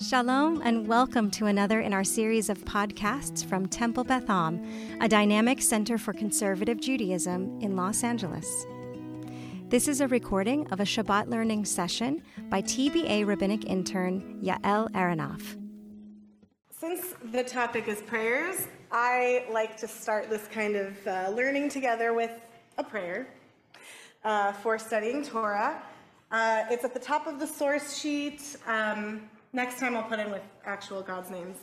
Shalom and welcome to another in our series of podcasts from Temple Beth Am, a dynamic center for conservative Judaism in Los Angeles. This is a recording of a Shabbat learning session by TBA rabbinic intern Yael Aronoff. Since the topic is prayers, I like to start this kind of uh, learning together with a prayer uh, for studying Torah. Uh, it's at the top of the source sheet. Um, Next time I'll put in with actual God's names.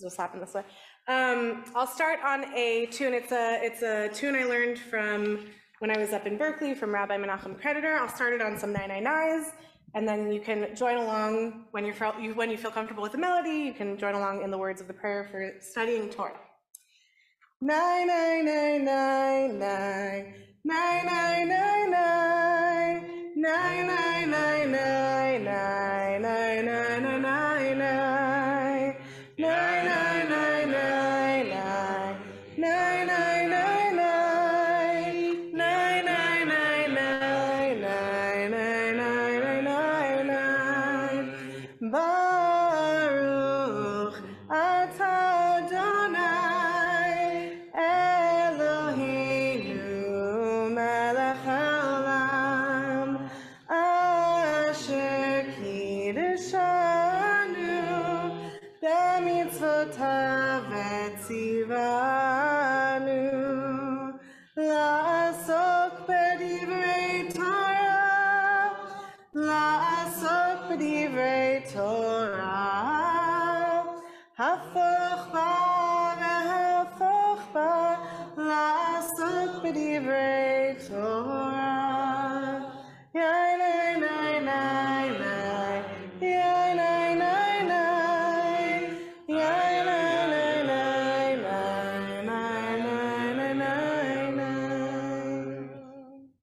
Just happened this way. Um, I'll start on a tune. It's a it's a tune I learned from when I was up in Berkeley from Rabbi Menachem Creditor. I'll start it on some nine nine nines, and then you can join along when you're when you feel comfortable with the melody. You can join along in the words of the prayer for studying Torah. Nine nine nine nine nine nine לעסוק בדברי תורה. יאי ניי ניי ניי ניי, יאי ניי ניי ניי, יאי ניי ניי ניי ניי, ניי ניי ניי ניי.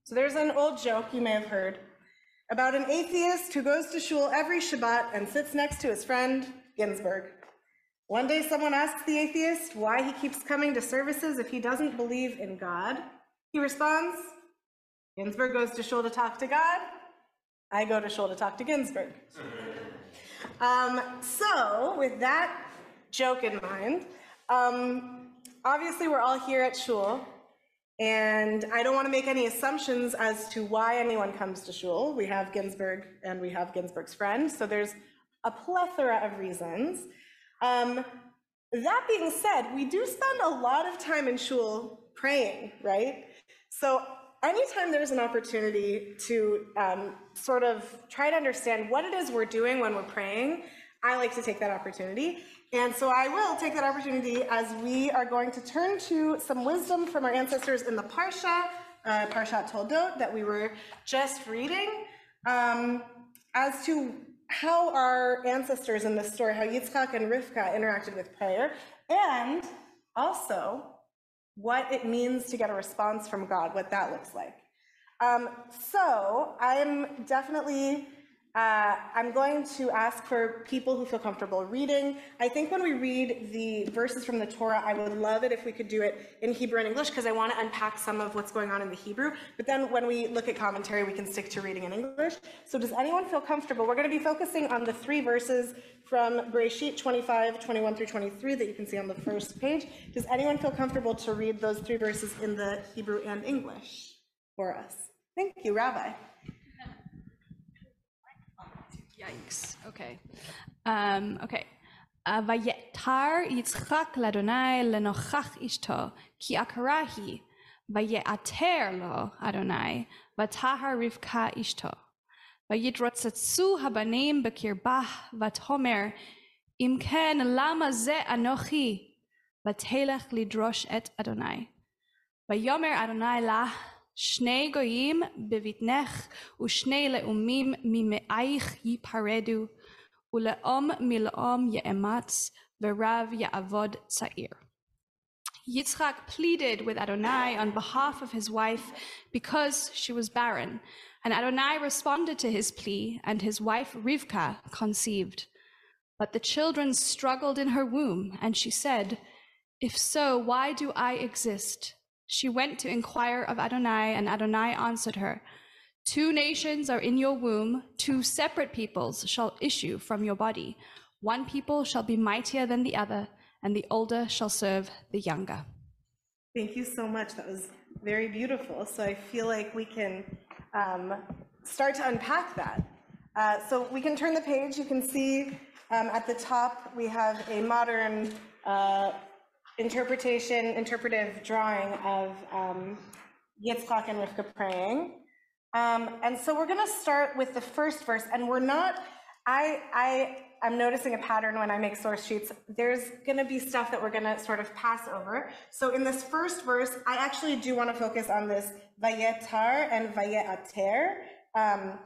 So there's an old joke you may have heard about an atheist who goes to shul every Shabbat and sits next to his friend Ginsburg. One day someone asks the atheist why he keeps coming to services if he doesn't believe in God. He responds, Ginsburg goes to shul to talk to God. I go to shul to talk to Ginsburg. Um, so, with that joke in mind, um, obviously we're all here at shul, and I don't want to make any assumptions as to why anyone comes to shul. We have Ginsburg and we have Ginsburg's friend, so there's a plethora of reasons. Um, that being said, we do spend a lot of time in shul praying, right? So anytime there's an opportunity to um, sort of try to understand what it is we're doing when we're praying, I like to take that opportunity. And so I will take that opportunity as we are going to turn to some wisdom from our ancestors in the Parsha, uh, Parshat Toldot, that we were just reading, um, as to how our ancestors in this story, how Yitzchak and Rivka interacted with prayer, and also what it means to get a response from God, what that looks like. Um, so I'm definitely, uh, I'm going to ask for people who feel comfortable reading. I think when we read the verses from the Torah, I would love it if we could do it in Hebrew and English because I want to unpack some of what's going on in the Hebrew. But then when we look at commentary, we can stick to reading in English. So does anyone feel comfortable? We're going to be focusing on the three verses from Bereshit 25, 21 through 23 that you can see on the first page. Does anyone feel comfortable to read those three verses in the Hebrew and English for us? Thank you, Rabbi. Yikes. Um, okay. ויתר יצחק לאדוני לנוכח אשתו, כי עקרה היא, ויעתר לו אדוני, ותהר רבקה אשתו. ויתרוצצו הבנים בקרבה, ותאמר, אם כן, למה זה אנוכי? ותלך לדרוש את אדוני. ויאמר אדוני לה, שני גויים בבטנך, ושני לאומים ממאייך ייפרדו, ולאום מלאום יאמץ, ורב יעבוד צעיר. Yitzchak pleaded with Adonai on behalf of his wife because she was barren, and Adonai responded to his plea, and his wife Rivka conceived. But the children struggled in her womb, and she said, If so, why do I exist? She went to inquire of Adonai, and Adonai answered her, Two nations are in your womb, two separate peoples shall issue from your body. One people shall be mightier than the other, and the older shall serve the younger. Thank you so much. That was very beautiful. So I feel like we can um, start to unpack that. Uh, so we can turn the page. You can see um, at the top we have a modern uh, interpretation, interpretive drawing of um, Yitzchak and Rivka praying. Um, and so we're going to start with the first verse, and we're not. I I I'm noticing a pattern when I make source sheets. There's going to be stuff that we're going to sort of pass over. So in this first verse, I actually do want to focus on this vayetar and vayeater. Um,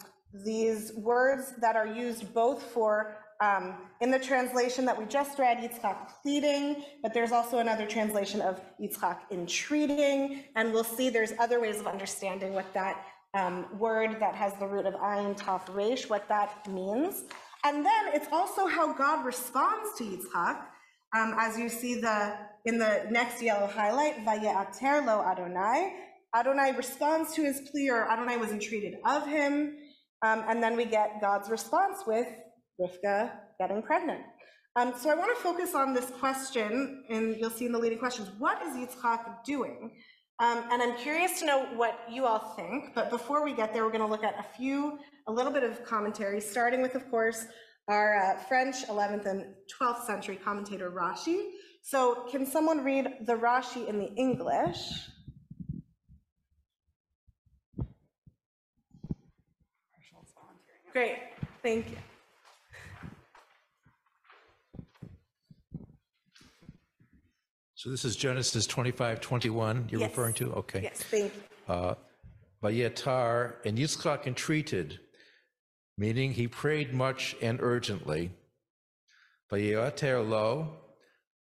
these words that are used both for um, in the translation that we just read, Yitzchak pleading, but there's also another translation of Yitzchak entreating, and we'll see there's other ways of understanding what that um, word that has the root of ayin taf resh, what that means. And then it's also how God responds to Yitzchak, um, as you see the in the next yellow highlight, Vaye'ater lo Adonai. Adonai responds to his plea, or Adonai was entreated of him. Um, and then we get God's response with Rivka getting pregnant. Um, so I want to focus on this question, and you'll see in the leading questions, what is Yitzchak doing? Um, and I'm curious to know what you all think, but before we get there, we're going to look at a few, a little bit of commentary, starting with, of course, our uh, French 11th and 12th century commentator Rashi. So can someone read the Rashi in the English? Great, thank you. So this is Genesis 25, 21 you're Yes. referring to? Okay. Yes, thank you. Uh, Vayetar, and Yitzchak entreated, meaning he prayed much and urgently. Vayetar lo,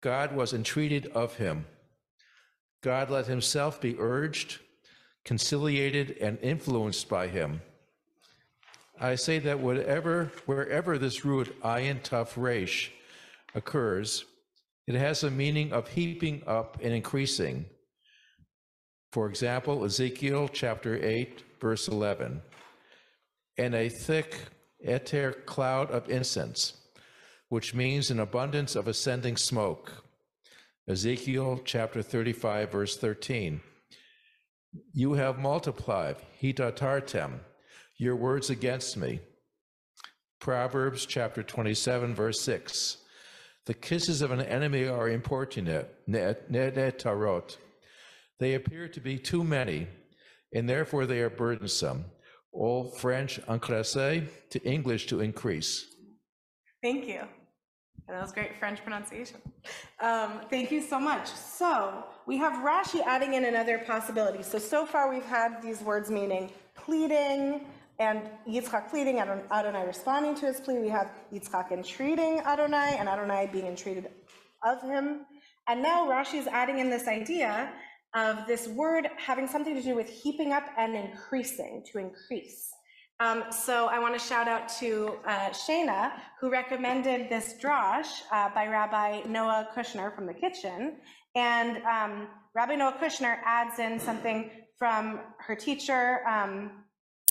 God was entreated of him. God let himself be urged, conciliated, and influenced by him. I say that whatever, wherever this root ayin taf resh occurs, it has a meaning of heaping up and increasing. For example, Ezekiel chapter 8, verse 11. And a thick ether cloud of incense, which means an abundance of ascending smoke. Ezekiel chapter 35, verse 13. You have multiplied, hitatartem, your words against me. Proverbs chapter 27, verse 6. The kisses of an enemy are importunate, net, net, net tarot. They appear to be too many, and therefore they are burdensome. All French encrasser to English to increase. Thank you. That was great French pronunciation. Um, thank you so much. So we have Rashi adding in another possibility. So, so far we've had these words meaning pleading and Yitzchak pleading, Adonai responding to his plea. We have Yitzchak entreating Adonai and Adonai being entreated of him. And now Rashi is adding in this idea of this word having something to do with heaping up and increasing, to increase. Um, so I want to shout out to uh, Shayna, who recommended this drosh uh, by Rabbi Noa Kushner from the kitchen. And um, Rabbi Noa Kushner adds in something from her teacher. Um,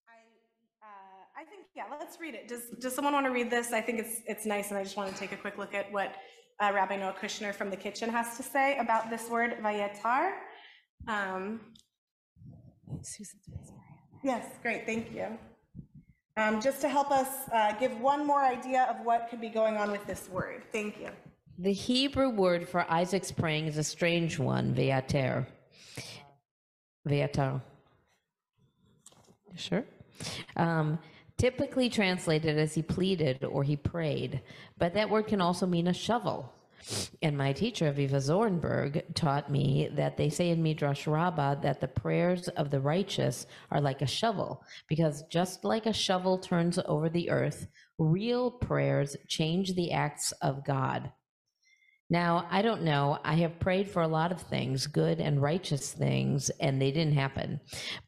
I, uh, I think, yeah, let's read it. Does, does someone want to read this? I think it's, it's nice, and I just want to take a quick look at what uh, Rabbi Noa Kushner from the kitchen has to say about this word, vayetar. Um, yes, great, thank you. Um, just to help us uh, give one more idea of what could be going on with this word. Thank you. The Hebrew word for Isaac's praying is a strange one, ve'ater. Ve'atar. Sure. Um, typically translated as he pleaded or he prayed, but that word can also mean a shovel. And my teacher, Aviva Zornberg, taught me that they say in Midrash Rabbah that the prayers of the righteous are like a shovel, because just like a shovel turns over the earth, real prayers change the acts of God. Now, I don't know. I have prayed for a lot of things, good and righteous things, and they didn't happen.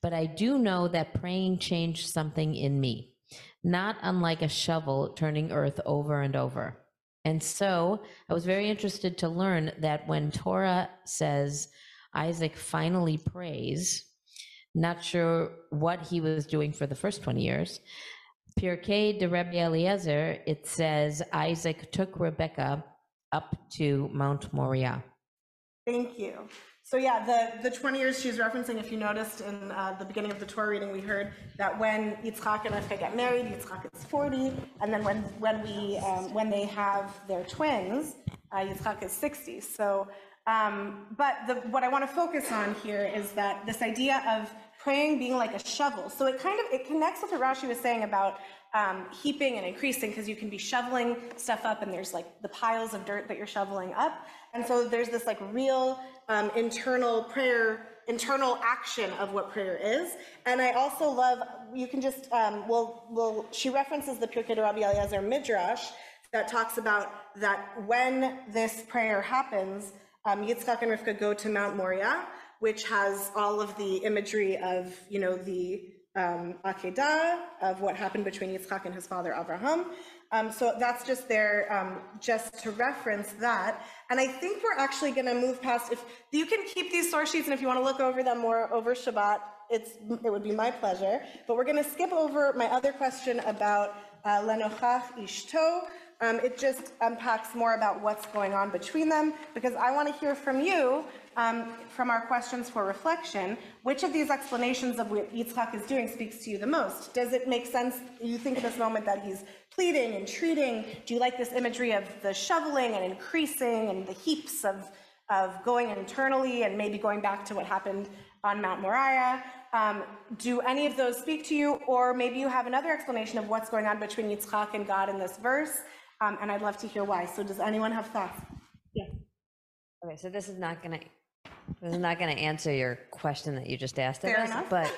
But I do know that praying changed something in me, not unlike a shovel turning earth over and over. And so I was very interested to learn that when Torah says Isaac finally prays, not sure what he was doing for the first 20 years, Pirkei de Rebbe Eliezer, it says Isaac took Rebecca up to Mount Moriah. Thank you. So yeah, the, the 20 years she's referencing, if you noticed in uh, the beginning of the Torah reading, we heard that when Yitzchak and Rivka get married, Yitzchak is 40, and then when, when, we, um, when they have their twins, uh, Yitzchak is 60. So, um, but the, what I want to focus on here is that this idea of praying being like a shovel. So it kind of, it connects with what Rashi was saying about um, heaping and increasing because you can be shoveling stuff up and there's like the piles of dirt that you're shoveling up. And so there's this like real um, internal prayer, internal action of what prayer is. And I also love, you can just, um, well, well, she references the Pirkei de Rabbi Eliezer Midrash that talks about that when this prayer happens, um, Yitzchak and Rivka go to Mount Moriah, which has all of the imagery of, you know, the um, Akedah, of what happened between Yitzchak and his father Abraham. Um, so that's just there, um, just to reference that. And I think we're actually going to move past. If you can keep these source sheets, and if you want to look over them more over Shabbat, it's it would be my pleasure. But we're going to skip over my other question about uh, Lenochach Ishto. Um, it just unpacks more about what's going on between them because I want to hear from you um, from our questions for reflection, which of these explanations of what Yitzchak is doing speaks to you the most? Does it make sense, you think in this moment that he's pleading and treating? Do you like this imagery of the shoveling and increasing and the heaps of, of going internally and maybe going back to what happened on Mount Moriah? Um, do any of those speak to you? Or maybe you have another explanation of what's going on between Yitzchak and God in this verse, um, and I'd love to hear why. So does anyone have thoughts? Yeah. Okay, so this is not going to is not going to answer your question that you just asked Fair us, enough. but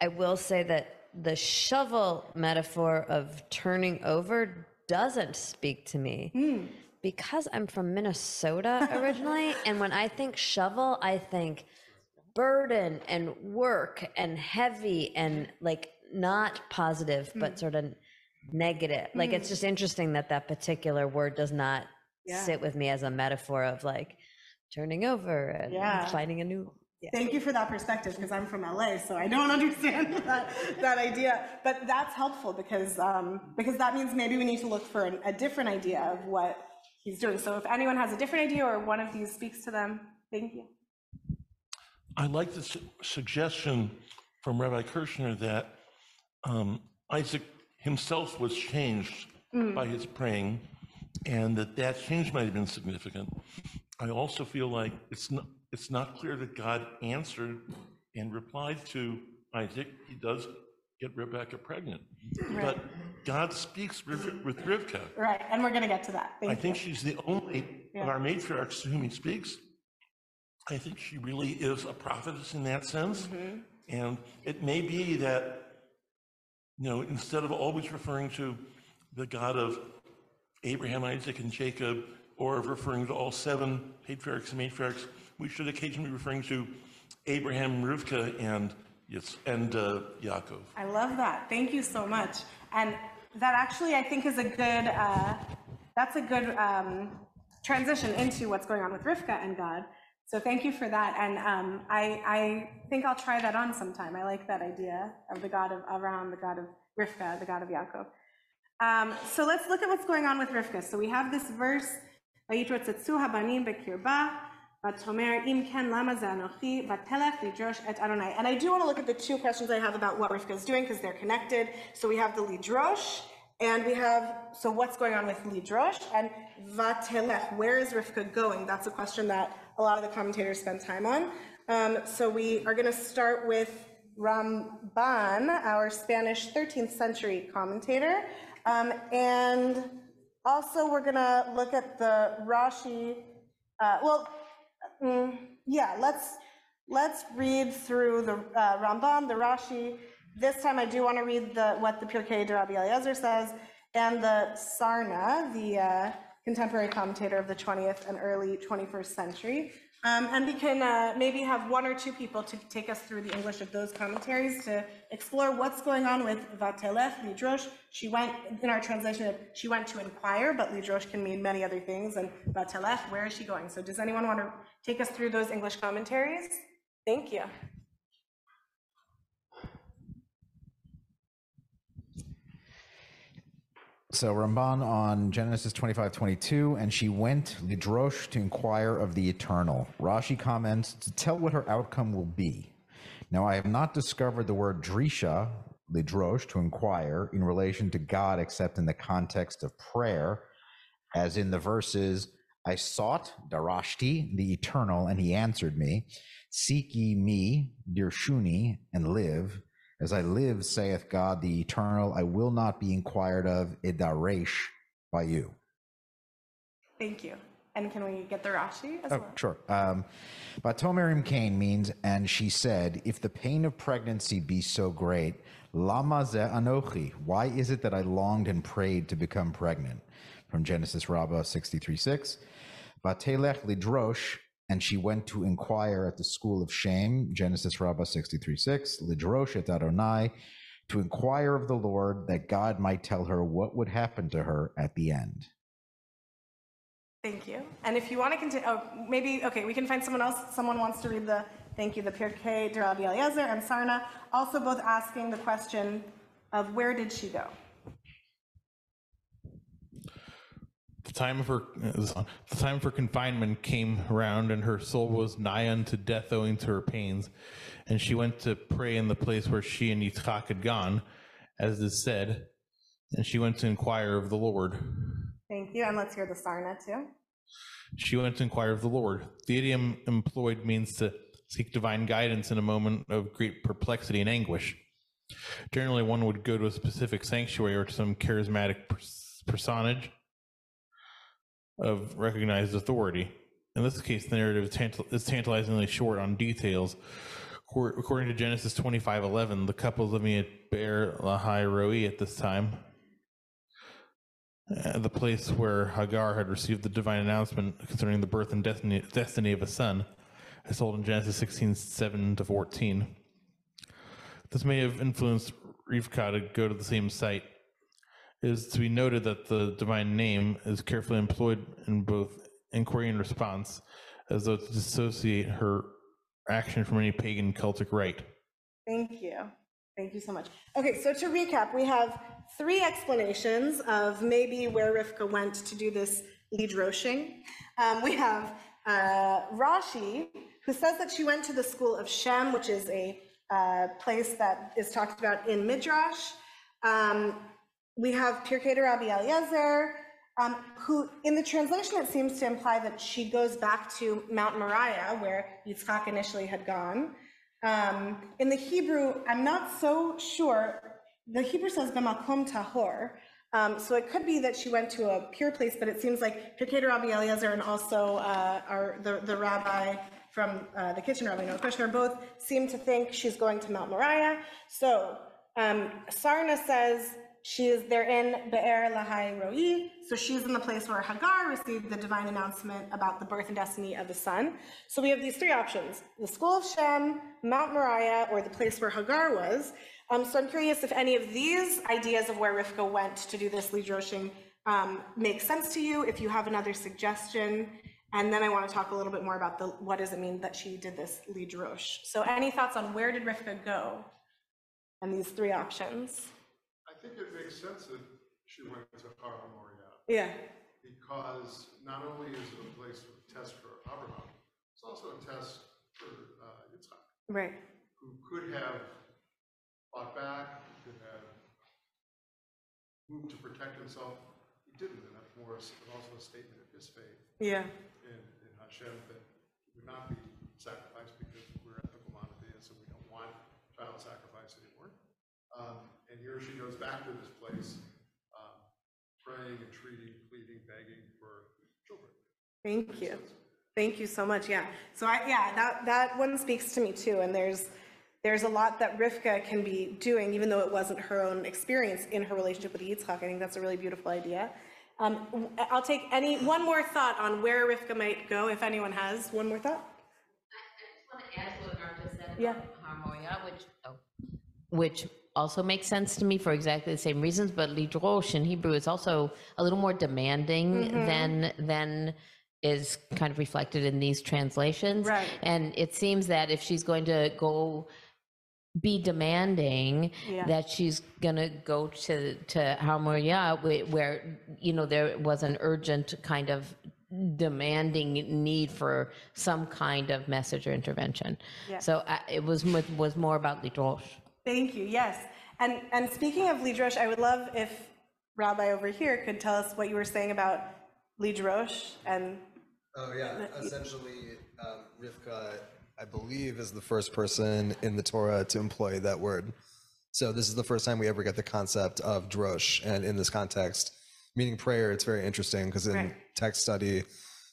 I will say that the shovel metaphor of turning over doesn't speak to me Hmm. because I'm from Minnesota originally, and when I think shovel, I think burden and work and heavy and like not positive, Hmm. but sort of negative. Like it's just interesting that that particular word does not Yeah. sit with me as a metaphor of like turning over and Yeah. finding a new. Yeah. Thank you for that perspective because I'm from LA, so I don't understand that, that idea. But that's helpful because um, because that means maybe we need to look for an, a different idea of what he's doing. So if anyone has a different idea or one of these speaks to them, thank you. I like the su- suggestion from Rabbi Kirshner that um, Isaac himself was changed by his praying, and that that change might have been significant. I also feel like it's not it's not clear that God answered and replied to Isaac. He does get Rebecca pregnant, but God speaks with, with Rivka. Right, and we're going to get to that. Thank I you. think she's the only Yeah. of our matriarchs to whom he speaks. I think she really is a prophetess in that sense. Mm-hmm. And it may be that, you know, instead of always referring to the God of Abraham, Isaac, and Jacob, or referring to all seven patriarchs and matriarchs, we should occasionally be referring to Abraham, Rivka, and, yes, and uh, Yaakov. I love that. Thank you so much. And that actually, I think, is a good. Uh, that's a good um, transition into what's going on with Rivka and God. So thank you for that. And um, I, I think I'll try that on sometime. I like that idea of the God of Abraham, the God of Rivka, the God of Yaakov. Um, so let's look at what's going on with Rivka. So we have this verse, "Vayitro tzetzu habanim bekirba, vatomer im ken lama ze anochi, vatelech lidrosh et Adonai." And I do want to look at the two questions I have about what Rivka is doing because they're connected. So we have the lidrosh, and we have so what's going on with lidrosh and vatelech. Where is Rivka going? That's a question that a lot of the commentators spend time on. Um, so we are going to start with Ramban, our Spanish 13th century commentator. Um, and also, we're going to look at the Rashi. Uh, well, mm, yeah, let's let's read through the uh, Ramban, the Rashi. This time, I do want to read the what the Pirkei de Rabbi Eliezer says, and the Sarna, the uh, contemporary commentator of the 20th and early 21st century. Um, and we can uh, maybe have one or two people to take us through the English of those commentaries to explore what's going on with Vatelech, Lidrosh. She went, in our translation, she went to inquire, but Lidrosh can mean many other things. And Vatelech, where is she going? So does anyone want to take us through those English commentaries? Thank you. So Ramban on Genesis 25, 22, and she went Lidrosh to inquire of the eternal. Rashi comments to tell what her outcome will be. Now I have not discovered the word drisha, Lidrosh, to inquire in relation to God except in the context of prayer, as in the verses, I sought Darashti, the eternal, and he answered me. Seek ye me, Dirshuni, and live. As I live, saith God the eternal, I will not be inquired of idaresh by you. Thank you. And can we get the Rashi as Oh, well? sure. Um, Batomerim Cain means, and she said, if the pain of pregnancy be so great, lama ze anochi, why is it that I longed and prayed to become pregnant? From Genesis Rabbah 63 6. Vatelech lidrosh, and she went to inquire at the school of Shem, Genesis Rabbah 63 6. Lidrosh et Adonai, to inquire of the Lord that God might tell her what would happen to her at the end. Thank you. And if you want to continue, oh, maybe, okay, we can find someone else. Someone wants to read the, thank you, the Pirkei de Rabbi Eliezer and Sarna, also both asking the question of where did she go? The time of her uh, the time of her confinement came round, and her soul was nigh unto death owing to her pains. And she went to pray in the place where she and Yitzchak had gone, as is said. And she went to inquire of the Lord. Thank you. And let's hear the Sarna too. She went to inquire of the Lord. The idiom employed means to seek divine guidance in a moment of great perplexity and anguish. Generally, one would go to a specific sanctuary or to some charismatic personage of recognized authority. In this case, the narrative is, tantalizingly short on details. According to Genesis 25:11, the couple living at Beer Lahai Roi at this time uh, the place where Hagar had received the divine announcement concerning the birth and destiny, destiny of a son, as told in Genesis 16, 7 to 14. This may have influenced Rivka to go to the same site. Is to be noted that the divine name is carefully employed in both inquiry and response, as though to dissociate her action from any pagan cultic rite. Thank you. Thank you so much. Okay, so to recap, we have three explanations of maybe where Rivka went to do this lidroshing. Um, we have uh, Rashi, who says that she went to the school of Shem, which is a uh, place that is talked about in Midrash. Um, we have Pirkei Rabbi Eliezer, um, who, in the translation, it seems to imply that she goes back to Mount Moriah, where Yitzchak initially had gone. Um, in the Hebrew, I'm not so sure. The Hebrew says b'makom tahor, um, so it could be that she went to a pure place, but it seems like Pirkei Rabbi Eliezer and also uh, our, the, the rabbi from uh, the kitchen, Rabbi Noa Kushner, both seem to think she's going to Mount Moriah. So um, Sarna says she is they're in Be'er Lahai Roi, so she's in the place where Hagar received the divine announcement about the birth and destiny of the son. So we have these three options: the school of Shem, Mount Moriah, or the place where Hagar was. Um, so I'm curious if any of these ideas of where Rivka went to do this lidroshing um, make sense to you. If you have another suggestion, and then I want to talk a little bit more about the what does it mean that she did this lidrosh. So any thoughts on where did Rivka go? And these three options. I think it makes sense that she went to Har Moriah Yeah. because not only is it a place of test for Abraham, it's also a test for uh, Yitzhak, Right. who could have fought back, could have moved to protect himself. He didn't, and that's more s- also a statement of his faith Yeah. in, in Hashem that he would not be sacrificed because we're ethical monotheists and we don't want child sacrifice anymore. And here she goes back to this place, um, praying, entreating, pleading, begging for children. Thank you. Thank you so much. Yeah. So I, yeah, that, that one speaks to me too. And there's, there's a lot that Rivka can be doing, even though it wasn't her own experience in her relationship with Yitzchak. I think that's a really beautiful idea. Um, w- I'll take any, one more thought on where Rivka might go, if anyone has one more thought. I just want to add to what Martha said Yeah. Har Moriah, which, oh, which also makes sense to me for exactly the same reasons, but lidrosh in Hebrew is also a little more demanding than than is kind of reflected in these translations. Right. And it seems that if she's going to go be demanding Yeah. that she's gonna go to to where, where you know there was an urgent kind of demanding need for some kind of message or intervention. Yeah. So uh, it was was more about Lidrosh. Thank you. Yes. And and speaking of Lidrosh, I would love if Rabbi over here could tell us what you were saying about Lidrosh and Oh yeah, essentially, um, Rivka, I believe, is the first person in the Torah to employ that word. So this is the first time we ever get the concept of drosh, and in this context, meaning prayer, it's very interesting because in Right. text study,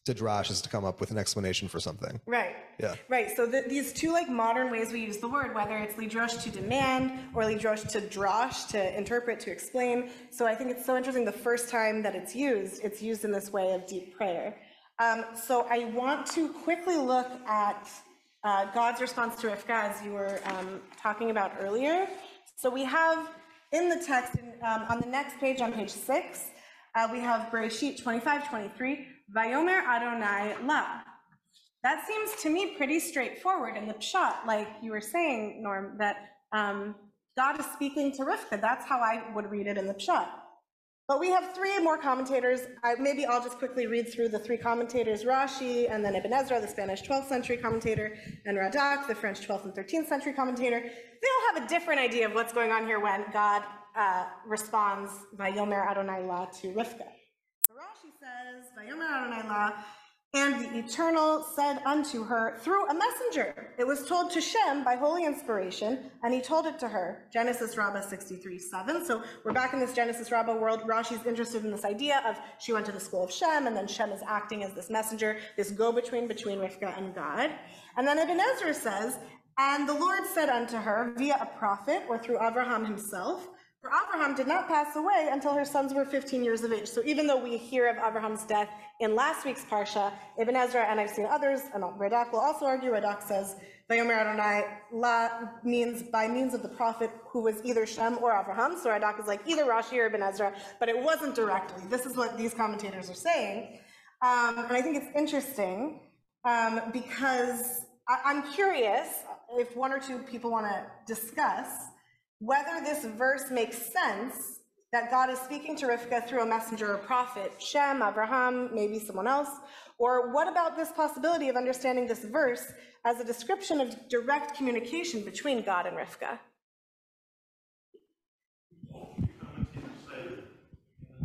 to drash is to come up with an explanation for something. right. Yeah. Right. So th these two like modern ways we use the word, whether it's lidrosh to demand or lidrosh to Drash to interpret to explain. So I think it's so interesting. The first time that it's used, it's used in this way of deep prayer. Um, so I want to quickly look at uh, God's response to Rivka, as you were um, talking about earlier. So we have in the text um, on the next page, on page six, uh, we have Bereshit 25, 23, Vayomer Adonai La. That seems to me pretty straightforward in the pshat, like you were saying, Norm, that um, God is speaking to Rivka. That's how I would read it in the pshat. But we have three more commentators. I, maybe I'll just quickly read through the three commentators Rashi, and then Ibn Ezra, the Spanish 12th century commentator, and Radak, the French 12th and 13th century commentator. They all have a different idea of what's going on here when God uh, responds Vayomer Adonai La to Rivka. Says, and the Eternal said unto her through a messenger. It was told to Shem by holy inspiration, and he told it to her. Genesis Rabbah 63 7. So we're back in this Genesis Rabbah world. Rashi's interested in this idea of she went to the school of Shem, and then Shem is acting as this messenger, this go between between Rivka and God. And then Ibn Ezra says, And the Lord said unto her via a prophet or through Abraham himself, for Abraham did not pass away until her sons were 15 years of age. So even though we hear of Abraham's death in last week's Parsha, Ibn Ezra, and I've seen others, and Radak will also argue, Radak says, Vayomer Adonai La means by means of the prophet who was either Shem or Abraham. So Radak is like either Rashi or Ibn Ezra, but it wasn't directly. This is what these commentators are saying. Um, and I think it's interesting um, because I, I'm curious if one or two people want to discuss whether this verse makes sense that God is speaking to Rivka through a messenger or prophet, Shem, Abraham, maybe someone else, or what about this possibility of understanding this verse as a description of direct communication between God and Rivka? And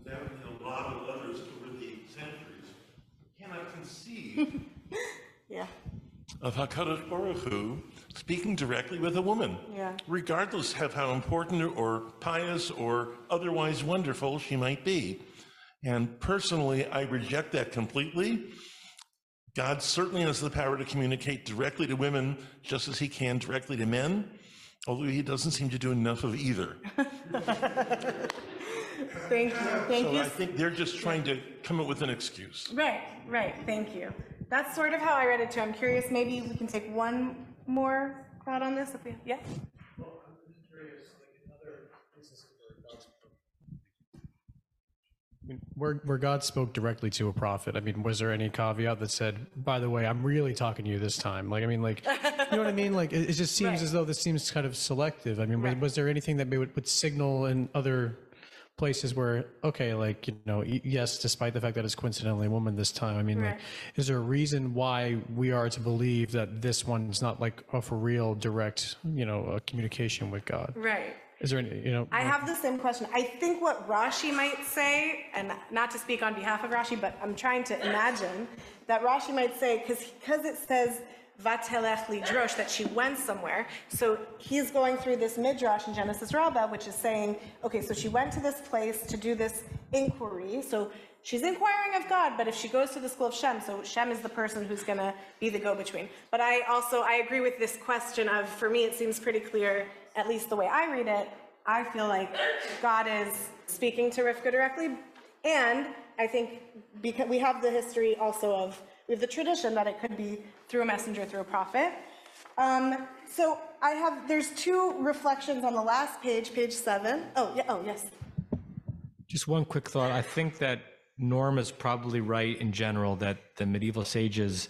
that and a lot of others over the centuries cannot conceive Yeah. of Hakadosh Baruch Hu speaking directly with a woman, Yeah. regardless of how important or pious or otherwise wonderful she might be. And personally, I reject that completely. God certainly has the power to communicate directly to women just as he can directly to men, although he doesn't seem to do enough of either. Thank you. Thank So you. I think they're just trying to come up with an excuse. Right, right. Thank you. That's sort of how I read it too. I'm curious. Maybe we can take one more thought on this. If we, yeah. I mean, Where, where God spoke directly to a prophet, I mean, was there any caveat that said, by the way, I'm really talking to you this time? Like, I mean, like, you know what I mean? Like, it, it just seems Right. as though this seems kind of selective. I mean, was, was there anything that would, would signal in other places where, okay, like, you know, yes, despite the fact that it's coincidentally a woman this time, I mean, like, is there a reason why we are to believe that this one's not like a for real direct, you know, uh, communication with God? Right. Is there any, you know? I have the same question. I think what Rashi might say, and not to speak on behalf of Rashi, but I'm trying to imagine that Rashi might say, because because it says vatelech lidrosh, that she went somewhere. So he's going through this midrash in Genesis Rabbah, which is saying, okay, so she went to this place to do this inquiry. So she's inquiring of God, but if she goes to the school of Shem, so Shem is the person who's going to be the go-between. But I also, I agree with this question of, for me, it seems pretty clear, at least the way I read it, I feel like God is speaking to Rivka directly. And I think because we have the history also of, we have the tradition that it could be through a messenger, through a prophet. Um, so I have, there's two reflections on the last page, page seven. Oh, yeah, oh, yes. Just one quick thought. I think that Norm is probably right in general that the medieval sages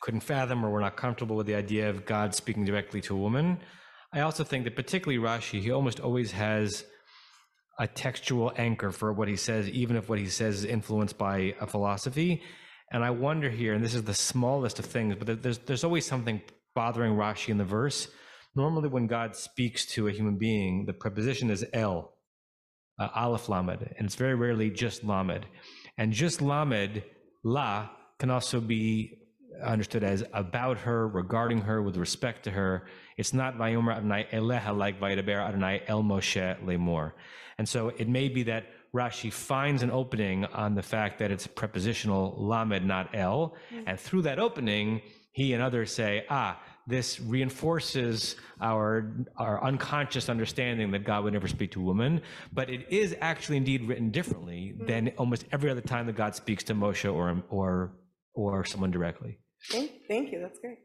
couldn't fathom or were not comfortable with the idea of God speaking directly to a woman. I also think that particularly Rashi, he almost always has a textual anchor for what he says, even if what he says is influenced by a philosophy. And I wonder here, and this is the smallest of things, but there's there's always something bothering Rashi in the verse. Normally, when God speaks to a human being, the preposition is el, uh, aleph lamed, and it's very rarely just lamed. And just lamed, la, can also be understood as about her, regarding her, with respect to her. It's not Vayomer Adonai Eleha like Vayidaber Adonai El Moshe Lemor. And so it may be that Rashi finds an opening on the fact that it's prepositional lamed, not el. And through that opening, he and others say, ah, this reinforces our, our unconscious understanding that God would never speak to a woman. But it is actually indeed written differently than almost every other time that God speaks to Moshe or, or, or someone directly. Thank, thank you. That's great.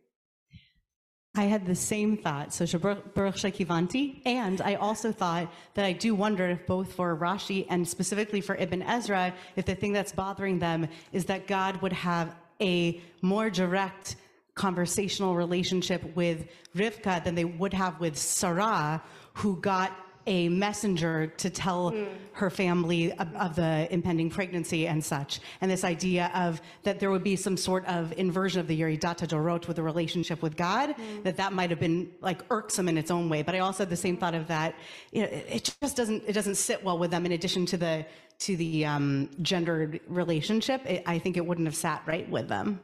I had the same thought, so Baruch Shekivanti, and I also thought that I do wonder if both for Rashi and specifically for Ibn Ezra, if the thing that's bothering them is that God would have a more direct conversational relationship with Rivka than they would have with Sarah, who got a messenger to tell her family of, of the impending pregnancy and such. And this idea of that there would be some sort of inversion of the Yeridat HaDorot with the relationship with God, that that might have been like irksome in its own way. But I also had the same thought of that, you know, it, it just doesn't, it doesn't sit well with them in addition to the, to the um, gendered relationship. It, I think it wouldn't have sat right with them.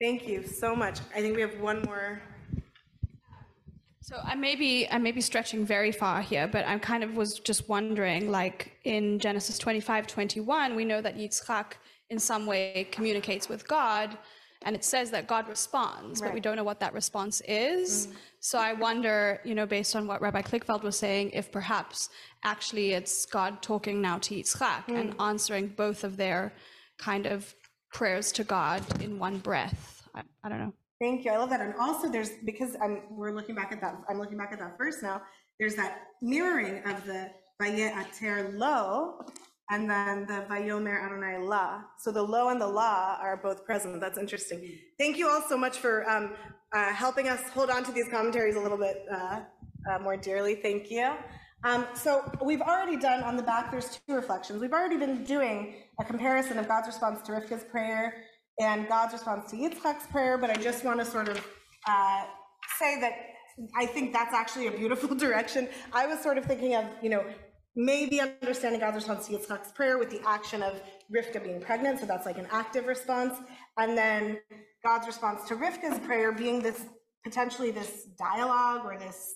Thank you so much. I think we have one more. So I may be I may be stretching very far here, but I kind of was just wondering, like in Genesis 25, 21, we know that Yitzchak in some way communicates with God, and it says that God responds, but we don't know what that response is. Mm. So I wonder, you know, based on what Rabbi Kligfeld was saying, if perhaps actually it's God talking now to Yitzchak and mm. answering both of their kind of prayers to God in one breath. I, I don't know. Thank you. I love that. And also there's, because I'm, we're looking back at that, I'm looking back at that first now, there's that mirroring of the Vaye Ater Lo and then the Vayomer Adonai La. So the Lo and the La are both present. That's interesting. Thank you all so much for um, uh, helping us hold on to these commentaries a little bit uh, uh, more dearly. Thank you. Um, so we've already done on the back, there's two reflections. We've already been doing a comparison of God's response to Rivka's prayer and God's response to Yitzchak's prayer, but I just want to sort of uh, say that I think that's actually a beautiful direction. I was sort of thinking of, you know, maybe understanding God's response to Yitzchak's prayer with the action of Rivka being pregnant, so that's like an active response, and then God's response to Rivka's prayer being this potentially this dialogue or this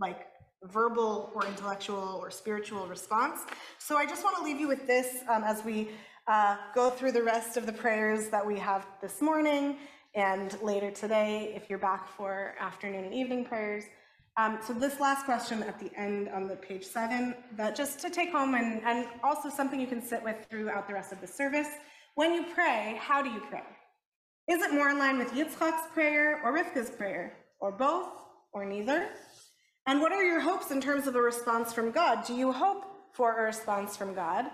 like verbal or intellectual or spiritual response. So I just want to leave you with this um, as we uh, go through the rest of the prayers that we have this morning and later today if you're back for afternoon and evening prayers. Um, so this last question at the end on the page seven, that just to take home and, and also something you can sit with throughout the rest of the service. When you pray, how do you pray? Is it more in line with Yitzchak's prayer or Rivka's prayer, or both, or neither? And what are your hopes in terms of a response from God? Do you hope for a response from God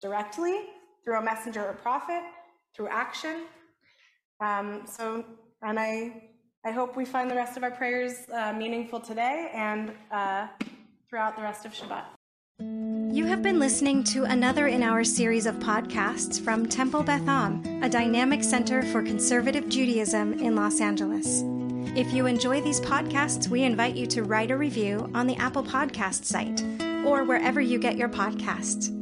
directly, through a messenger or prophet, through action? Um, so, and I, I hope we find the rest of our prayers uh, meaningful today and uh, throughout the rest of Shabbat. You have been listening to another in our series of podcasts from Temple Beth Am, a dynamic center for conservative Judaism in Los Angeles. If you enjoy these podcasts, we invite you to write a review on the Apple Podcast site or wherever you get your podcasts.